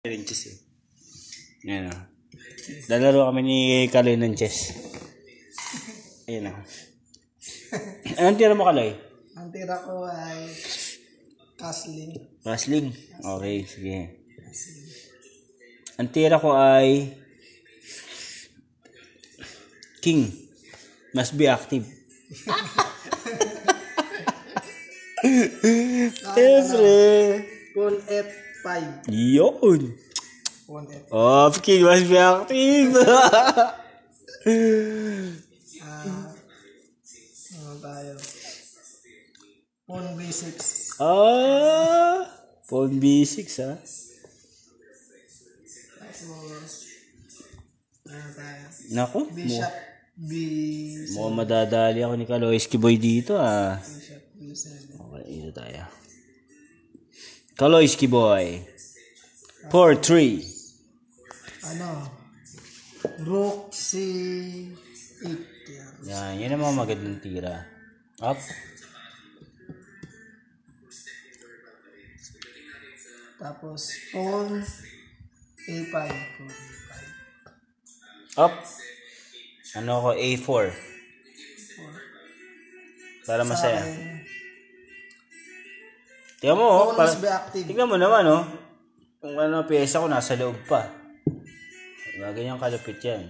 rin chess eh. Yan o. Lalaro kami ni Kaloy ng chess. Ayan o. Anong tira mo Kaloy? Ang tira ko ay Kaslin. Wrestling? Okay, sige. Ang tira ko ay King. Must be active. Siyempre. Pawn F5. Yun. Oh, King must be active. Ah, ano tayo? Pawn B6. ah, Pawn B6 ah. Tapos, ano tayo? Naku, mo, B... mukhang madadali ako ni Kaloyski Boy dito ah. Bishop B7. Okay, ito tayo. Kaloyski Boy. 4-3. Ano? Rook C8. Yan. Yan, yan ang mga magandang tira. Up. Tapos, pawn A5. Pawn A5. Up. Ano ko, A4. Para masaya. Ayan. Tingnan mo, oh. Para, tingnan mo naman, oh. Kung ano, pyesa ko, nasa loob pa. Diba, ganyan kalupit yan.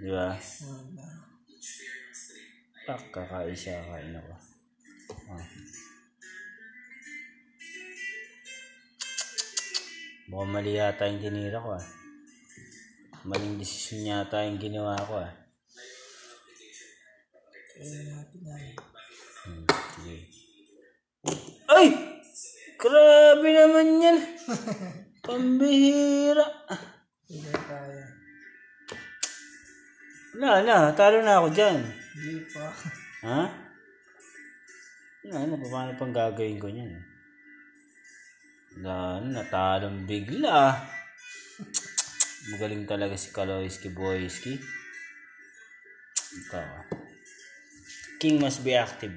Di ba? Tak, kakain siya, kain ako. Ah. Mukhang mali yata yung tinira ko, ah. Maling desisyon yata yung ginawa ko, ah. Hmm, sige. Grabe naman yan! Pambihira! Hindi tayo. Na, na, talo na ako dyan. Hindi pa. Ha? Na, paano pang gagawin ko niyan? Na, natalong bigla. Magaling talaga si Kaloyski Boyski. Ito. King must be active.